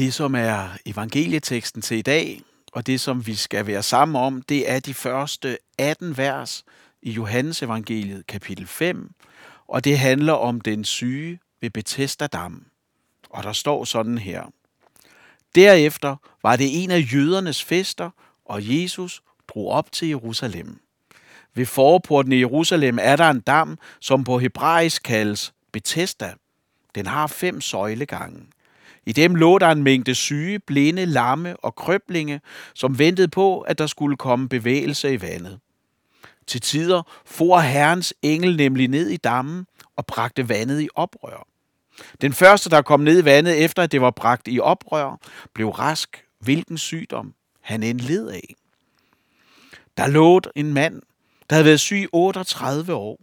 Det, som er evangelieteksten til i dag, og det, som vi skal være sammen om, det er de første 18 vers i Johannes evangeliet kapitel 5, og det handler om den syge ved Bethesda Dam. Og der står sådan her. Derefter var det en af jødernes fester, og Jesus drog op til Jerusalem. Ved forporten i Jerusalem er der en dam, som på hebraisk kaldes Bethesda. Den har fem søjlegange. I dem lå der en mængde syge, blinde, lamme og krøblinge, som ventede på, at der skulle komme bevægelse i vandet. Til tider for Herrens engel nemlig ned i dammen og bragte vandet i oprør. Den første, der kom ned i vandet efter, at det var bragt i oprør, blev rask, hvilken sygdom han end led af. Der lå en mand, der havde været syg 38 år.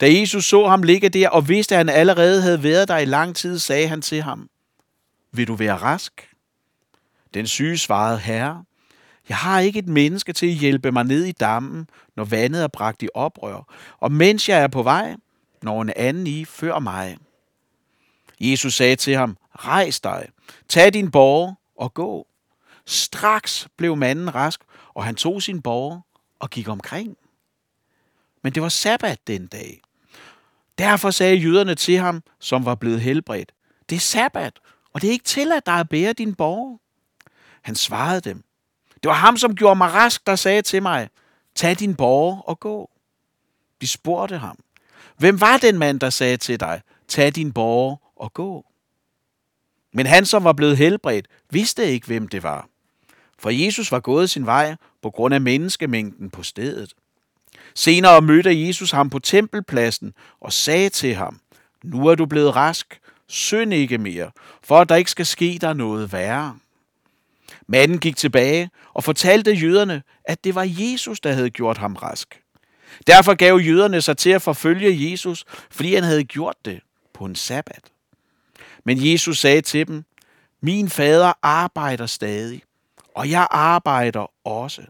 Da Jesus så ham ligge der og vidste, at han allerede havde været der i lang tid, sagde han til ham, vil du være rask? Den syge svarede, Herre, jeg har ikke et menneske til at hjælpe mig ned i dammen, når vandet er bragt i oprør, og mens jeg er på vej, når en anden i før mig. Jesus sagde til ham, rejs dig, tag din borger og gå. Straks blev manden rask, og han tog sin borger og gik omkring. Men det var sabbat den dag. Derfor sagde jøderne til ham, som var blevet helbredt, det er sabbat, og det er ikke til, at bære din borger. Han svarede dem, det var ham, som gjorde mig rask, der sagde til mig, tag din borger og gå. De spurgte ham, hvem var den mand, der sagde til dig, tag din borger og gå? Men han, som var blevet helbredt, vidste ikke, hvem det var. For Jesus var gået sin vej på grund af menneskemængden på stedet. Senere mødte Jesus ham på tempelpladsen og sagde til ham, nu er du blevet rask, synd ikke mere, for at der ikke skal ske dig noget værre. Manden gik tilbage og fortalte jøderne, at det var Jesus, der havde gjort ham rask. Derfor gav jøderne sig til at forfølge Jesus, fordi han havde gjort det på en sabbat. Men Jesus sagde til dem, min fader arbejder stadig, og jeg arbejder også.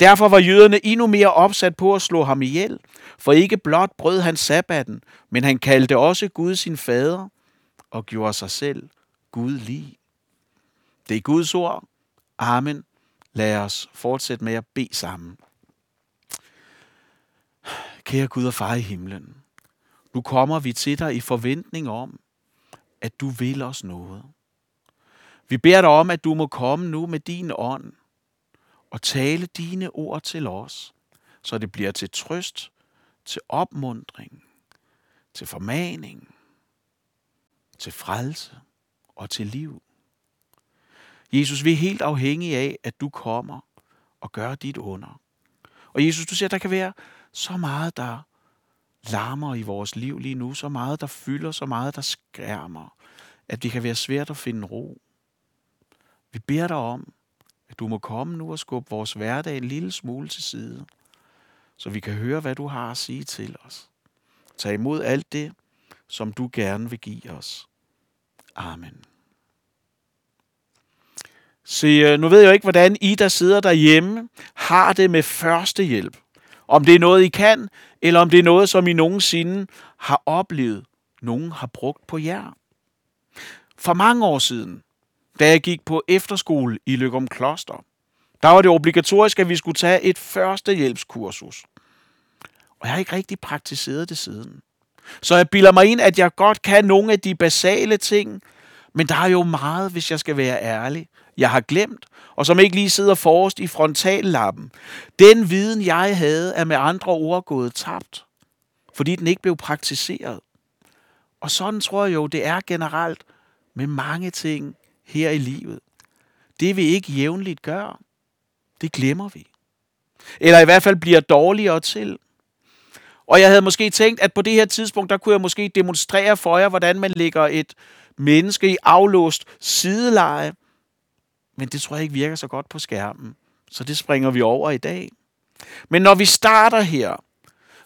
Derfor var jøderne endnu mere opsat på at slå ham ihjel, for ikke blot brød han sabbatten, men han kaldte også Gud sin fader og gjorde sig selv Gud lige. Det er Guds ord. Amen. Lad os fortsætte med at bede sammen. Kære Gud og far i himlen, nu kommer vi til dig i forventning om, at du vil os noget. Vi beder dig om, at du må komme nu med din ånd og tale dine ord til os, så det bliver til trøst, til opmundring, til formaning, til frelse og til liv. Jesus, vi er helt afhængige af, at du kommer og gør dit under. Og Jesus, du siger, at der kan være så meget, der larmer i vores liv lige nu, så meget, der fylder, så meget, der skærmer, at det kan være svært at finde ro. Vi beder dig om, at du må komme nu og skubbe vores hverdag en lille smule til side, så vi kan høre, hvad du har at sige til os. Tag imod alt det, som du gerne vil give os. Amen. Se, øh, nu ved jeg jo ikke, hvordan I, der sidder derhjemme, har det med førstehjælp. Om det er noget, I kan, eller om det er noget, som I nogensinde har oplevet, nogen har brugt på jer. For mange år siden, da jeg gik på efterskole i Løgum Kloster, der var det obligatorisk, at vi skulle tage et førstehjælpskursus. Og jeg har ikke rigtig praktiseret det siden. Så jeg bilder mig ind, at jeg godt kan nogle af de basale ting, men der er jo meget, hvis jeg skal være ærlig, jeg har glemt, og som ikke lige sidder forrest i frontallappen. Den viden, jeg havde, er med andre ord gået tabt, fordi den ikke blev praktiseret. Og sådan tror jeg jo, det er generelt med mange ting her i livet. Det vi ikke jævnligt gør, det glemmer vi. Eller i hvert fald bliver dårligere til. Og jeg havde måske tænkt, at på det her tidspunkt, der kunne jeg måske demonstrere for jer, hvordan man lægger et menneske i aflåst sideleje, men det tror jeg ikke virker så godt på skærmen. Så det springer vi over i dag. Men når vi starter her,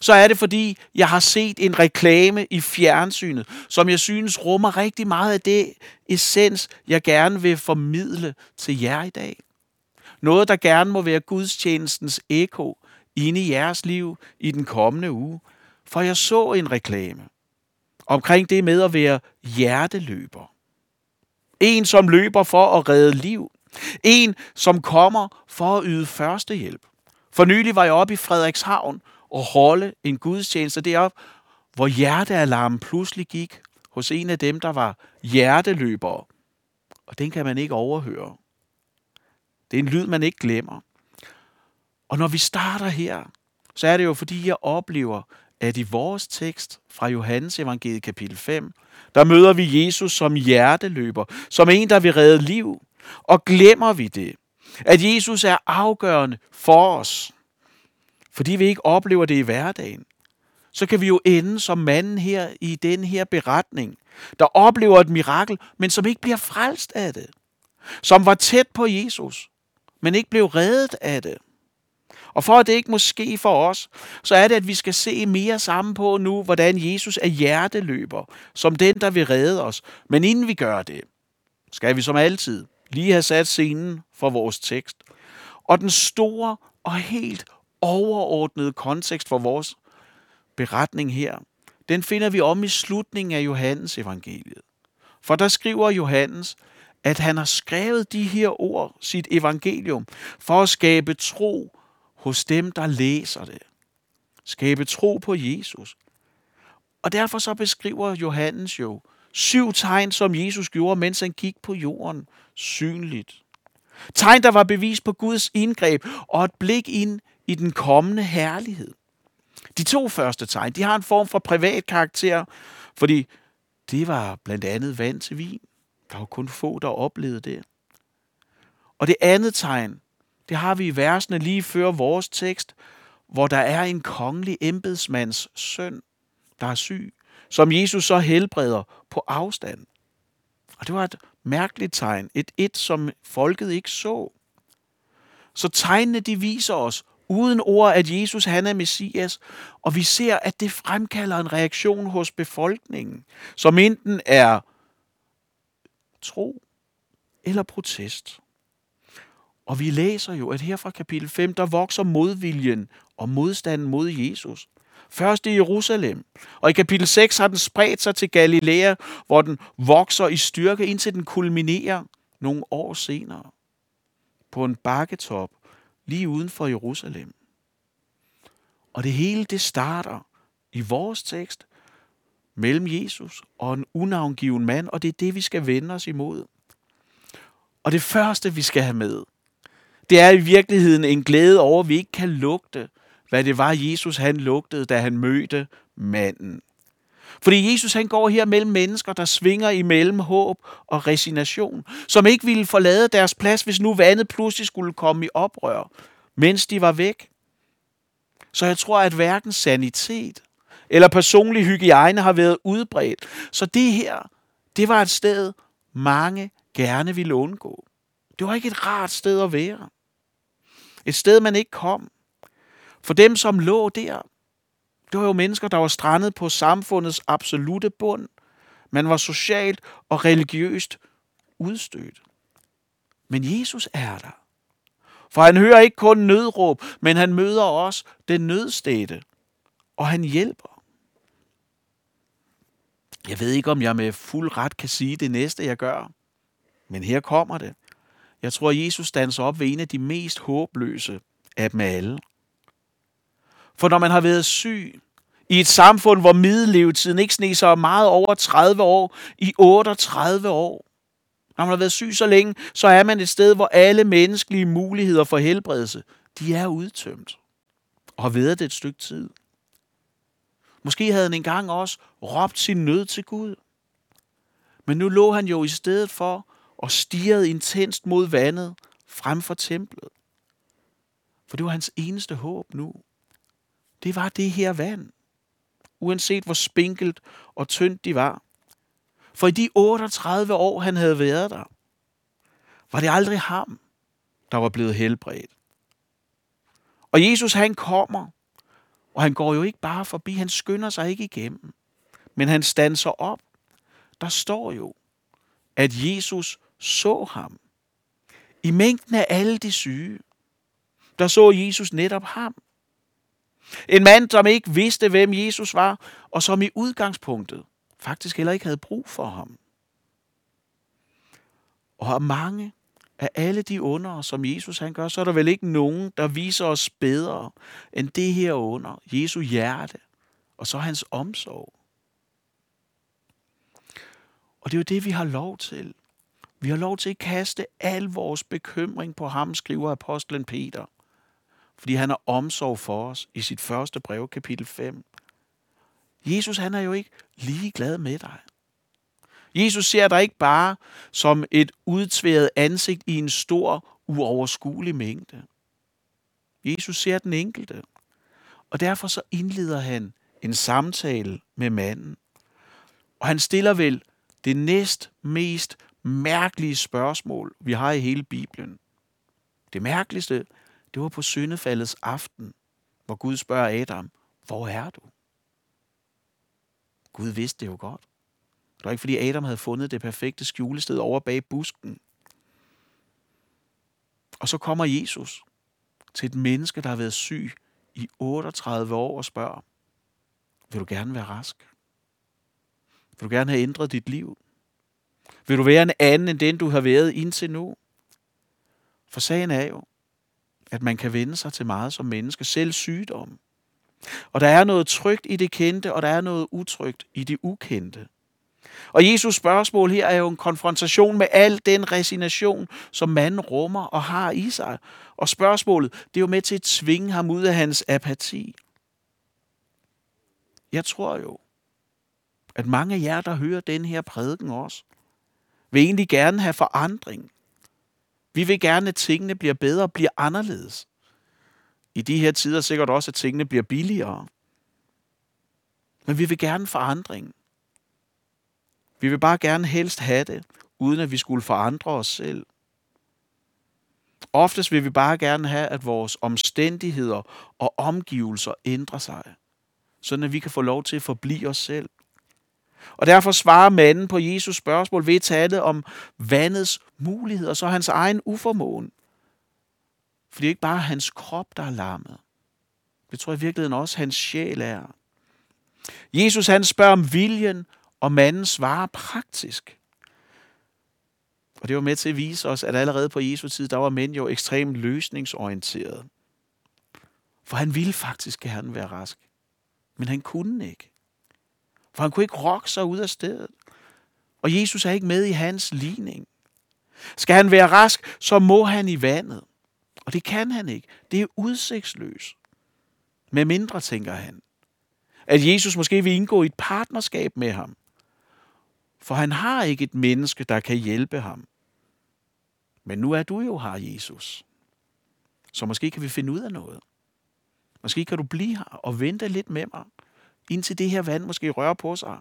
så er det fordi, jeg har set en reklame i fjernsynet, som jeg synes rummer rigtig meget af det essens, jeg gerne vil formidle til jer i dag. Noget, der gerne må være gudstjenestens eko inde i jeres liv i den kommende uge. For jeg så en reklame omkring det med at være hjerteløber. En, som løber for at redde liv. En, som kommer for at yde førstehjælp. For nylig var jeg oppe i Frederikshavn og holde en gudstjeneste deroppe, hvor hjertealarmen pludselig gik hos en af dem, der var hjerteløbere. Og den kan man ikke overhøre. Det er en lyd, man ikke glemmer. Og når vi starter her, så er det jo fordi, jeg oplever, at i vores tekst fra Johannes evangeliet kapitel 5, der møder vi Jesus som hjerteløber, som en, der vil redde liv. Og glemmer vi det, at Jesus er afgørende for os, fordi vi ikke oplever det i hverdagen, så kan vi jo ende som manden her i den her beretning, der oplever et mirakel, men som ikke bliver frelst af det. Som var tæt på Jesus, men ikke blev reddet af det. Og for at det ikke må ske for os, så er det, at vi skal se mere sammen på nu, hvordan Jesus er hjerteløber, som den, der vil redde os. Men inden vi gør det, skal vi som altid lige have sat scenen for vores tekst. Og den store og helt overordnede kontekst for vores beretning her, den finder vi om i slutningen af Johannes evangeliet. For der skriver Johannes, at han har skrevet de her ord, sit evangelium, for at skabe tro hos dem, der læser det. Skabe tro på Jesus. Og derfor så beskriver Johannes jo syv tegn, som Jesus gjorde, mens han gik på jorden, synligt. Tegn, der var bevis på Guds indgreb og et blik ind i den kommende herlighed. De to første tegn, de har en form for privat karakter, fordi det var blandt andet vand til vin. Der var kun få, der oplevede det. Og det andet tegn, det har vi i versene lige før vores tekst, hvor der er en kongelig embedsmands søn, der er syg, som Jesus så helbreder på afstand. Og det var et mærkeligt tegn, et et, som folket ikke så. Så tegnene de viser os uden ord, at Jesus han er Messias, og vi ser, at det fremkalder en reaktion hos befolkningen, som enten er tro eller protest. Og vi læser jo, at her fra kapitel 5, der vokser modviljen og modstanden mod Jesus. Først i Jerusalem, og i kapitel 6 har den spredt sig til Galilea, hvor den vokser i styrke, indtil den kulminerer nogle år senere på en bakketop lige uden for Jerusalem. Og det hele det starter i vores tekst mellem Jesus og en unavngiven mand, og det er det, vi skal vende os imod. Og det første, vi skal have med, det er i virkeligheden en glæde over, at vi ikke kan lugte, hvad det var, Jesus han lugtede, da han mødte manden. Fordi Jesus han går her mellem mennesker, der svinger imellem håb og resignation, som ikke ville forlade deres plads, hvis nu vandet pludselig skulle komme i oprør, mens de var væk. Så jeg tror, at hverken sanitet eller personlig hygiejne har været udbredt. Så det her, det var et sted, mange gerne ville undgå. Det var ikke et rart sted at være. Et sted, man ikke kom. For dem, som lå der, det var jo mennesker, der var strandet på samfundets absolute bund. Man var socialt og religiøst udstødt. Men Jesus er der. For han hører ikke kun nødråb, men han møder også den nødstede, og han hjælper. Jeg ved ikke, om jeg med fuld ret kan sige det næste, jeg gør, men her kommer det. Jeg tror, Jesus danser op ved en af de mest håbløse af dem alle. For når man har været syg i et samfund, hvor middellevetiden ikke sne sig meget over 30 år, i 38 år, når man har været syg så længe, så er man et sted, hvor alle menneskelige muligheder for helbredelse, de er udtømt. Og har været det et stykke tid. Måske havde han engang også råbt sin nød til Gud. Men nu lå han jo i stedet for og stirrede intenst mod vandet frem for templet. For det var hans eneste håb nu. Det var det her vand. Uanset hvor spinkelt og tyndt de var. For i de 38 år, han havde været der, var det aldrig ham, der var blevet helbredt. Og Jesus, han kommer, og han går jo ikke bare forbi, han skynder sig ikke igennem, men han standser op. Der står jo, at Jesus så ham. I mængden af alle de syge, der så Jesus netop ham. En mand, som ikke vidste, hvem Jesus var, og som i udgangspunktet faktisk heller ikke havde brug for ham. Og mange af alle de under, som Jesus han gør, så er der vel ikke nogen, der viser os bedre end det her under. Jesu hjerte, og så hans omsorg. Og det er jo det, vi har lov til. Vi har lov til at kaste al vores bekymring på ham, skriver apostlen Peter. Fordi han har omsorg for os i sit første brev, kapitel 5. Jesus han er jo ikke lige glad med dig. Jesus ser dig ikke bare som et udtværet ansigt i en stor, uoverskuelig mængde. Jesus ser den enkelte. Og derfor så indleder han en samtale med manden. Og han stiller vel det næst mest mærkelige spørgsmål, vi har i hele Bibelen. Det mærkeligste, det var på syndefaldets aften, hvor Gud spørger Adam, hvor er du? Gud vidste det jo godt. Det var ikke, fordi Adam havde fundet det perfekte skjulested over bag busken. Og så kommer Jesus til et menneske, der har været syg i 38 år og spørger, vil du gerne være rask? Vil du gerne have ændret dit liv? Vil du være en anden end den, du har været indtil nu? For sagen er jo, at man kan vende sig til meget som menneske, selv sygdom. Og der er noget trygt i det kendte, og der er noget utrygt i det ukendte. Og Jesus spørgsmål her er jo en konfrontation med al den resignation, som manden rummer og har i sig. Og spørgsmålet, det er jo med til at tvinge ham ud af hans apati. Jeg tror jo, at mange af jer, der hører den her prædiken også, vil egentlig gerne have forandring. Vi vil gerne, at tingene bliver bedre og bliver anderledes. I de her tider sikkert også, at tingene bliver billigere. Men vi vil gerne forandring. Vi vil bare gerne helst have det, uden at vi skulle forandre os selv. Oftest vil vi bare gerne have, at vores omstændigheder og omgivelser ændrer sig, sådan at vi kan få lov til at forblive os selv. Og derfor svarer manden på Jesus spørgsmål ved at tale om vandets muligheder, så hans egen uformåen. For det er ikke bare hans krop, der er lammet. Det tror jeg i virkeligheden også, hans sjæl er. Jesus han spørger om viljen, og manden svarer praktisk. Og det var med til at vise os, at allerede på Jesu tid, der var mænd jo ekstremt løsningsorienteret. For han ville faktisk gerne være rask. Men han kunne ikke. For han kunne ikke rokke sig ud af stedet. Og Jesus er ikke med i hans ligning. Skal han være rask, så må han i vandet. Og det kan han ikke. Det er udsigtsløst. Med mindre, tænker han, at Jesus måske vil indgå i et partnerskab med ham. For han har ikke et menneske, der kan hjælpe ham. Men nu er du jo her, Jesus. Så måske kan vi finde ud af noget. Måske kan du blive her og vente lidt med mig, indtil det her vand måske rører på sig.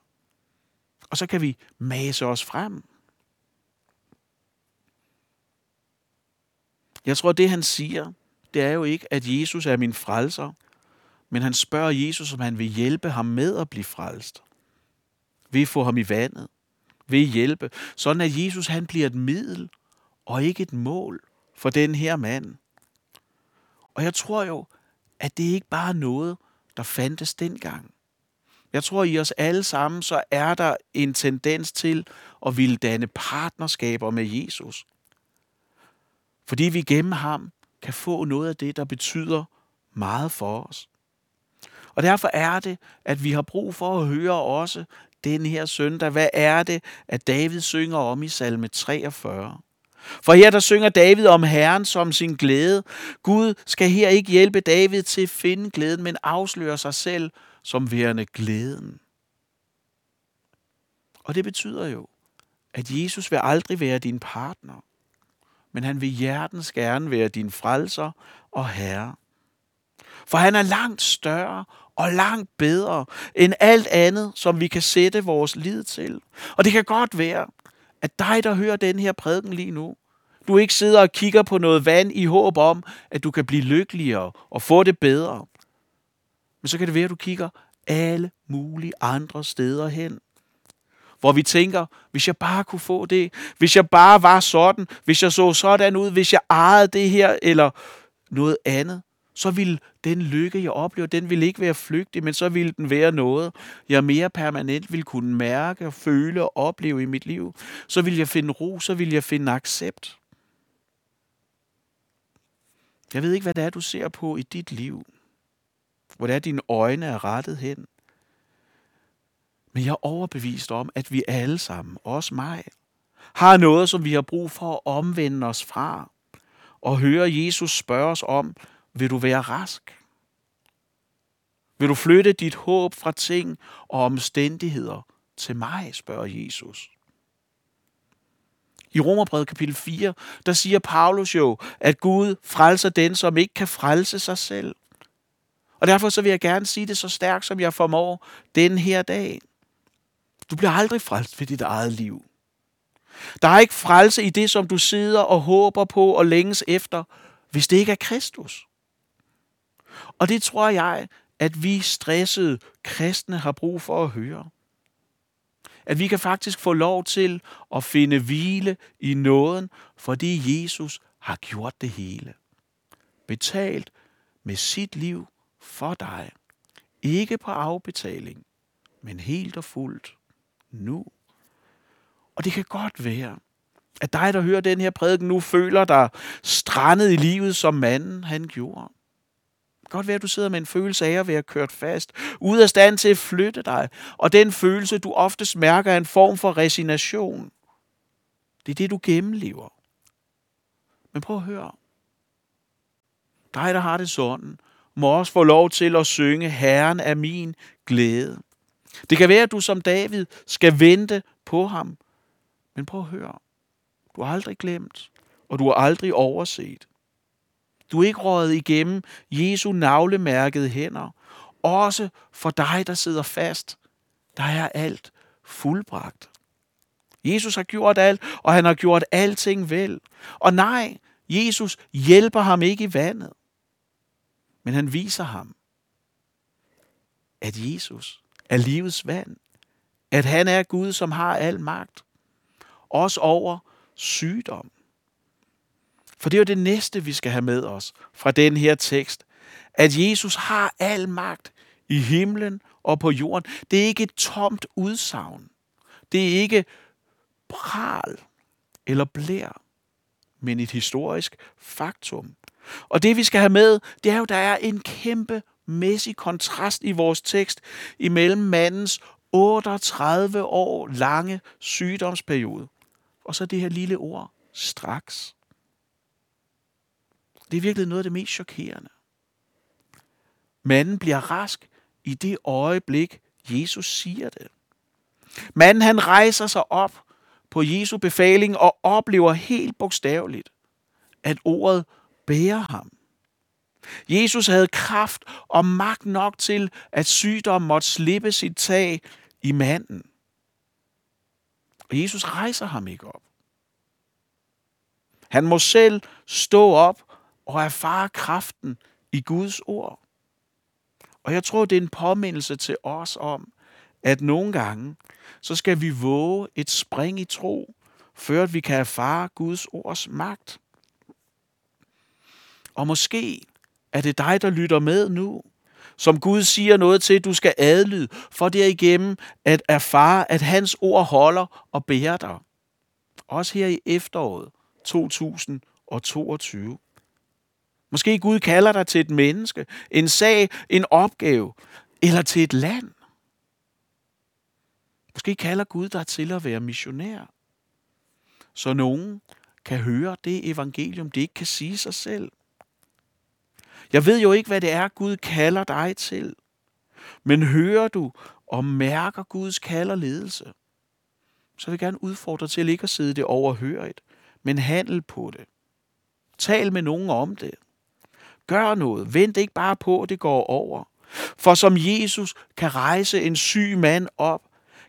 Og så kan vi mase os frem. Jeg tror, det han siger, det er jo ikke, at Jesus er min frelser, men han spørger Jesus, om han vil hjælpe ham med at blive frelst. Ved at få ham i vandet. Ved at hjælpe. Sådan at Jesus han bliver et middel og ikke et mål for den her mand. Og jeg tror jo, at det ikke bare er noget, der fandtes dengang. Jeg tror, i os alle sammen, så er der en tendens til at ville danne partnerskaber med Jesus. Fordi vi gennem ham kan få noget af det, der betyder meget for os. Og derfor er det, at vi har brug for at høre også den her søndag, hvad er det, at David synger om i salme 43. For her der synger David om Herren som sin glæde. Gud skal her ikke hjælpe David til at finde glæden, men afsløre sig selv som værende glæden. Og det betyder jo, at Jesus vil aldrig være din partner, men han vil hjertens gerne være din frelser og herre. For han er langt større og langt bedre end alt andet, som vi kan sætte vores lid til. Og det kan godt være, at dig, der hører den her prædiken lige nu, du ikke sidder og kigger på noget vand i håb om, at du kan blive lykkeligere og få det bedre. Men så kan det være, at du kigger alle mulige andre steder hen. Hvor vi tænker, hvis jeg bare kunne få det, hvis jeg bare var sådan, hvis jeg så sådan ud, hvis jeg ejede det her, eller noget andet, så vil den lykke, jeg oplever, den vil ikke være flygtig, men så vil den være noget, jeg mere permanent vil kunne mærke, føle og opleve i mit liv. Så vil jeg finde ro, så vil jeg finde accept. Jeg ved ikke, hvad det er, du ser på i dit liv. Hvor det er, dine øjne er rettet hen. Men jeg er overbevist om, at vi alle sammen, også mig, har noget, som vi har brug for at omvende os fra. Og høre Jesus spørge os om, vil du være rask? Vil du flytte dit håb fra ting og omstændigheder til mig, spørger Jesus. I Romerbrevet kapitel 4, der siger Paulus jo, at Gud frelser den, som ikke kan frelse sig selv. Og derfor så vil jeg gerne sige det så stærkt, som jeg formår den her dag. Du bliver aldrig frelst ved dit eget liv. Der er ikke frelse i det, som du sidder og håber på og længes efter, hvis det ikke er Kristus. Og det tror jeg, at vi stressede kristne har brug for at høre. At vi kan faktisk få lov til at finde hvile i nåden, fordi Jesus har gjort det hele. Betalt med sit liv for dig. Ikke på afbetaling, men helt og fuldt nu. Og det kan godt være, at dig, der hører den her prædiken nu, føler dig strandet i livet, som manden han gjorde. Godt være, at du sidder med en følelse af at være kørt fast, ude af stand til at flytte dig, og den følelse, du oftest mærker, er en form for resignation. Det er det, du gennemlever. Men prøv at høre. Dig, der har det sådan, må også få lov til at synge, Herren er min glæde. Det kan være, at du som David skal vente på ham. Men prøv at høre. Du har aldrig glemt, og du har aldrig overset. Du er ikke rådet igennem Jesu navlemærkede hænder. Også for dig, der sidder fast, der er alt fuldbragt. Jesus har gjort alt, og han har gjort alting vel. Og nej, Jesus hjælper ham ikke i vandet. Men han viser ham, at Jesus er livets vand. At han er Gud, som har al magt. Også over sygdom. For det er jo det næste, vi skal have med os fra den her tekst. At Jesus har al magt i himlen og på jorden. Det er ikke et tomt udsagn. Det er ikke pral eller blær, men et historisk faktum. Og det vi skal have med, det er jo, der er en kæmpe mæssig kontrast i vores tekst imellem mandens 38 år lange sygdomsperiode, og så det her lille ord, straks. Det er virkelig noget af det mest chokerende. Manden bliver rask i det øjeblik, Jesus siger det. Manden han rejser sig op på Jesu befaling og oplever helt bogstaveligt, at ordet bære ham. Jesus havde kraft og magt nok til, at sygdommen måtte slippe sit tag i manden. Og Jesus rejser ham ikke op. Han må selv stå op og erfare kraften i Guds ord. Og jeg tror, det er en påmindelse til os om, at nogle gange, så skal vi våge et spring i tro, før vi kan erfare Guds ords magt. Og måske er det dig, der lytter med nu, som Gud siger noget til, du skal adlyde, for derigennem at erfare, at hans ord holder og bærer dig. Også her i efteråret 2022. Måske Gud kalder dig til et menneske, en sag, en opgave, eller til et land. Måske kalder Gud dig til at være missionær, så nogen kan høre det evangelium, det ikke kan sige sig selv. Jeg ved jo ikke, hvad det er, Gud kalder dig til. Men hører du og mærker Guds kald og ledelse, så vil jeg gerne udfordre til at ikke at sidde det overhørigt, men handle på det. Tal med nogen om det. Gør noget. Vent ikke bare på, at det går over. For som Jesus kan rejse en syg mand op,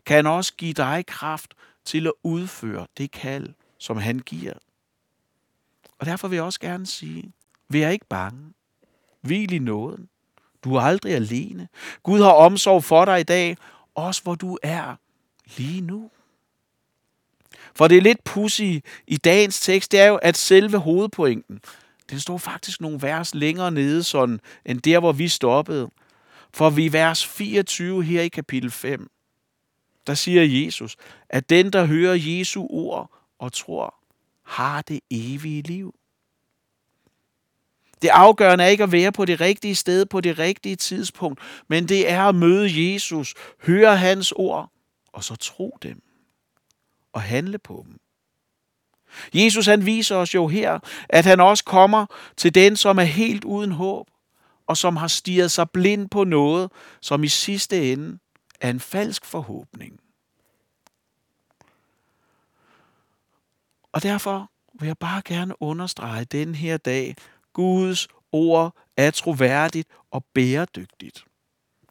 kan han også give dig kraft til at udføre det kald, som han giver. Og derfor vil jeg også gerne sige, vær ikke bange. Hvil i nåden. Du er aldrig alene. Gud har omsorg for dig i dag, også hvor du er lige nu. For det er lidt pussy i dagens tekst, det er jo, at selve hovedpointen, Den står faktisk nogle vers længere nede, sådan, end der, hvor vi stoppede. For vi i vers 24 her i kapitel 5, der siger Jesus, at den, der hører Jesu ord og tror, har det evige liv. Det afgørende er ikke at være på det rigtige sted på det rigtige tidspunkt, men det er at møde Jesus, høre hans ord, og så tro dem og handle på dem. Jesus han viser os jo her, at han også kommer til den, som er helt uden håb, og som har stirret sig blind på noget, som i sidste ende er en falsk forhåbning. Og derfor vil jeg bare gerne understrege den her dag, Guds ord er troværdigt og bæredygtigt.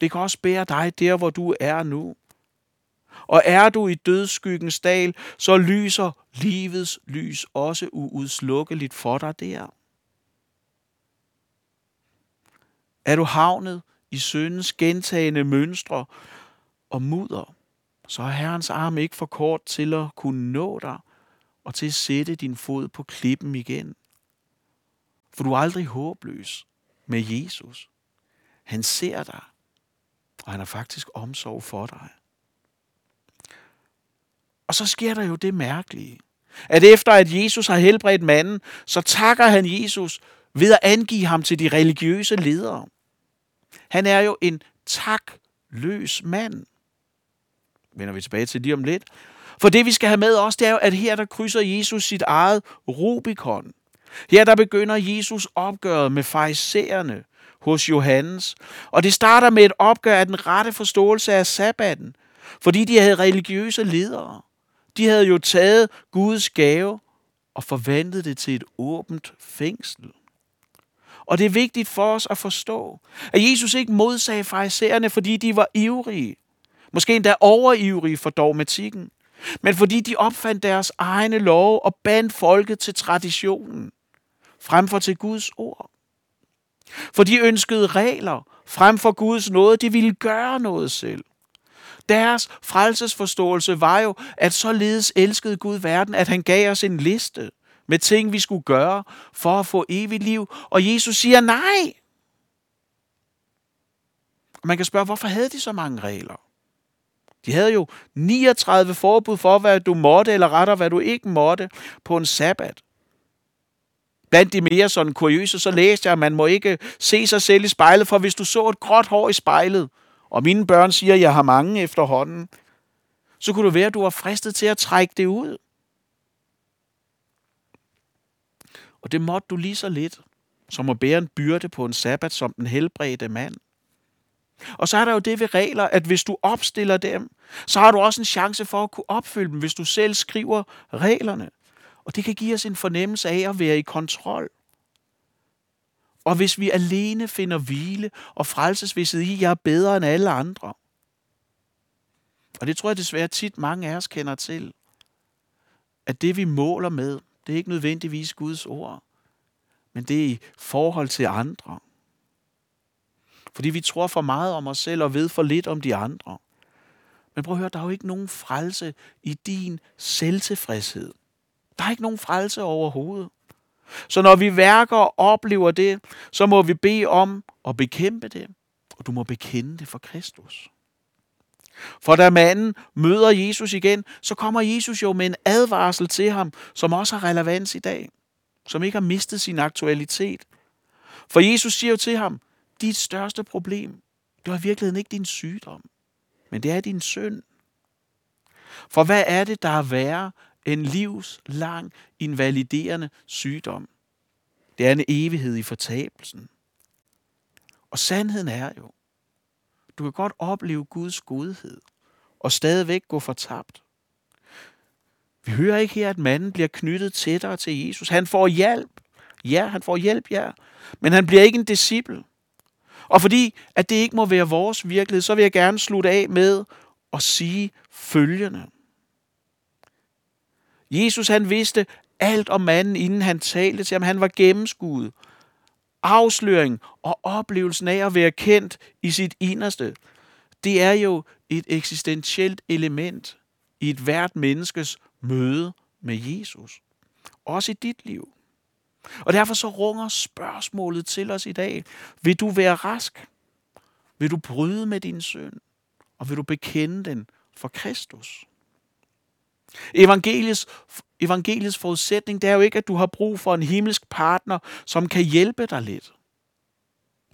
Det kan også bære dig der, hvor du er nu. Og er du i dødskyggens dal, så lyser livets lys også uudslukkeligt for dig der. Er du havnet i syndens gentagende mønstre og mudder, så er Herrens arm ikke for kort til at kunne nå dig og til at sætte din fod på klippen igen. For du er aldrig håbløs med Jesus. Han ser dig, og han har faktisk omsorg for dig. Og så sker der jo det mærkelige, at efter at Jesus har helbredt manden, så takker han Jesus ved at angive ham til de religiøse ledere. Han er jo en takløs mand. Vender vi tilbage til lige om lidt. For det vi skal have med os, det er jo, at her der krydser Jesus sit eget Rubikon. Her der begynder Jesus opgøret med farisæerne hos Johannes. Og det starter med et opgør af den rette forståelse af sabbaten. Fordi de havde religiøse ledere. De havde jo taget Guds gave og forvandlet det til et åbent fængsel. Og det er vigtigt for os at forstå, at Jesus ikke modsagde farisæerne, fordi de var ivrige. Måske endda overivrige for dogmatikken. Men fordi de opfandt deres egne love og bandt folket til traditionen, frem for til Guds ord. For de ønskede regler frem for Guds nåde. De ville gøre noget selv. Deres frelsesforståelse var jo, at således elskede Gud verden, at han gav os en liste med ting, vi skulle gøre for at få evigt liv. Og Jesus siger nej. Man kan spørge, hvorfor havde de så mange regler? De havde jo 39 forbud for, hvad du måtte, eller retter, hvad du ikke måtte på en sabbat. Blandt de mere sådan kuriøse, så læste jeg, at man må ikke se sig selv i spejlet, for hvis du så et gråt hår i spejlet, og mine børn siger, at jeg har mange efterhånden, så kunne det være, at du var fristet til at trække det ud. Og det måtte du lige så lidt, som at bære en byrde på en sabbat som den helbredte mand. Og så er der jo det ved regler, at hvis du opstiller dem, så har du også en chance for at kunne opfylde dem, hvis du selv skriver reglerne. Og det kan give os en fornemmelse af at være i kontrol. Og hvis vi alene finder hvile og frelsesvidshed i, jeg er bedre end alle andre. Og det tror jeg desværre tit mange af os kender til. At det vi måler med, det er ikke nødvendigvis Guds ord, men det er i forhold til andre. Fordi vi tror for meget om os selv og ved for lidt om de andre. Men prøv at høre, der er jo ikke nogen frelse i din selvtilfredshed. Der er ikke nogen frelse overhovedet. Så når vi værker og oplever det, så må vi bede om at bekæmpe det, og du må bekende det for Kristus. For da manden møder Jesus igen, så kommer Jesus jo med en advarsel til ham, som også har relevans i dag, som ikke har mistet sin aktualitet. For Jesus siger jo til ham, dit største problem, det var i virkeligheden ikke din sygdom, men det er din synd. For hvad er det, der er værre en livslang invaliderende sygdom. Det er en evighed i fortabelsen. Og sandheden er jo, du kan godt opleve Guds godhed og stadigvæk gå fortabt. Vi hører ikke her, at manden bliver knyttet tættere til Jesus. Han får hjælp. Ja, han får hjælp, ja. Men han bliver ikke en disciple. Og fordi at det ikke må være vores virkelighed, så vil jeg gerne slutte af med at sige følgende. Jesus han vidste alt om manden, inden han talte til ham. Han var gennemskuet. Afsløring og oplevelsen af at være kendt i sit inderste, det er jo et eksistentielt element i et hvert menneskes møde med Jesus. Også i dit liv. Og derfor så runger spørgsmålet til os i dag. Vil du være rask? Vil du bryde med din søn? Og vil du bekende den for Kristus? Evangeliets, evangeliets forudsætning, det er jo ikke, at du har brug for en himmelsk partner, som kan hjælpe dig lidt.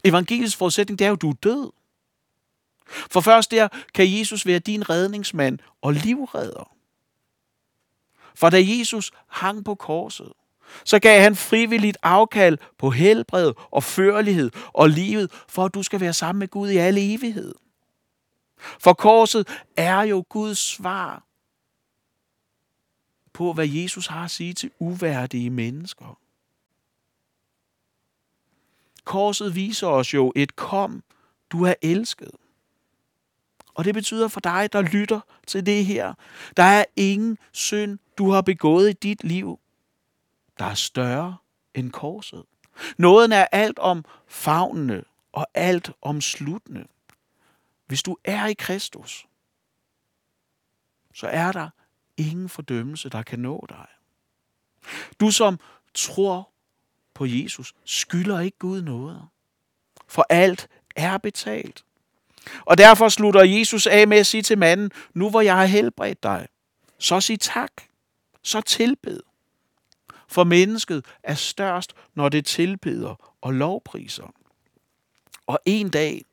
Evangeliets forudsætning, det er jo, at du er død. For først der kan Jesus være din redningsmand og livredder. For da Jesus hang på korset, så gav han frivilligt afkald på helbred og førlighed og livet, for at du skal være sammen med Gud i al evighed. For korset er jo Guds svar på, hvad Jesus har at sige til uværdige mennesker. Korset viser os jo et kom, du er elsket. Og det betyder for dig, der lytter til det her, der er ingen synd, du har begået i dit liv, der er større end korset. Nåden er alt om fagnende og alt om sluttende. Hvis du er i Kristus, så er der ingen fordømmelse, der kan nå dig. Du som tror på Jesus, skylder ikke Gud noget. For alt er betalt. Og derfor slutter Jesus af med at sige til manden, nu hvor jeg har helbredt dig, så sig tak, så tilbed. For mennesket er størst, når det tilbeder og lovpriser. Og en dag,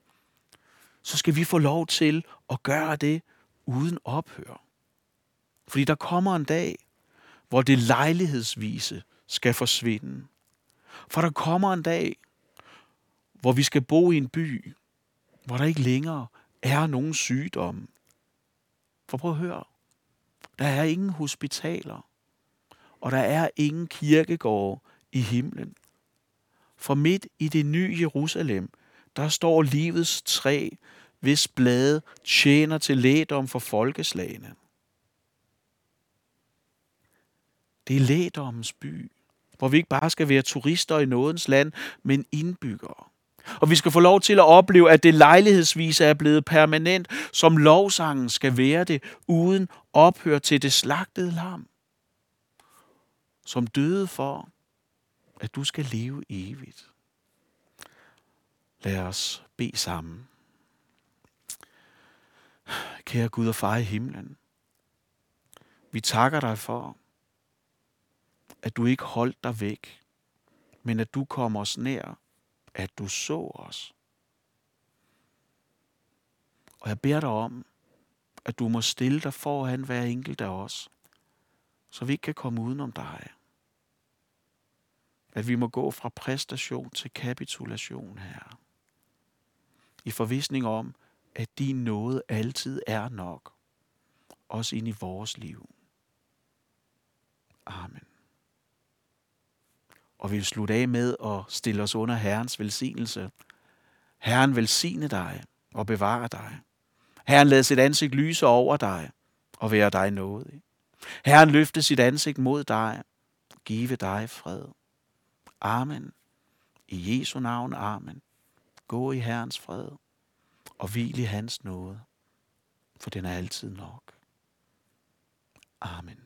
så skal vi få lov til at gøre det uden ophør. Fordi der kommer en dag, hvor det lejlighedsvise skal forsvinde. For der kommer en dag, hvor vi skal bo i en by, hvor der ikke længere er nogen sygdom. For prøv at høre. Der er ingen hospitaler, og der er ingen kirkegård i himlen. For midt i det nye Jerusalem, der står livets træ, hvis blade tjener til lægdom for folkeslagene. Det er lægdommens by, hvor vi ikke bare skal være turister i nådens land, men indbyggere. Og vi skal få lov til at opleve, at det lejlighedsvis er blevet permanent, som lovsangen skal være det, uden ophør til det slagtede lam, som døde for, at du skal leve evigt. Lad os bede sammen. Kære Gud og far i himlen, vi takker dig for, at du ikke holdt dig væk, men at du kom os nær, at du så os. Og jeg beder dig om, at du må stille dig foran hver enkelt af os, så vi ikke kan komme udenom dig. At vi må gå fra præstation til kapitulation her. I forvisning om, at din nåde altid er nok, også ind i vores liv. Amen. Og vi vil slutte af med at stille os under Herrens velsignelse. Herren velsigne dig og bevare dig. Herren lader sit ansigt lyse over dig og være dig nådig. Herren løfte sit ansigt mod dig, give dig fred. Amen. I Jesu navn, amen. Gå i Herrens fred og hvil i hans nåde, for den er altid nok. Amen.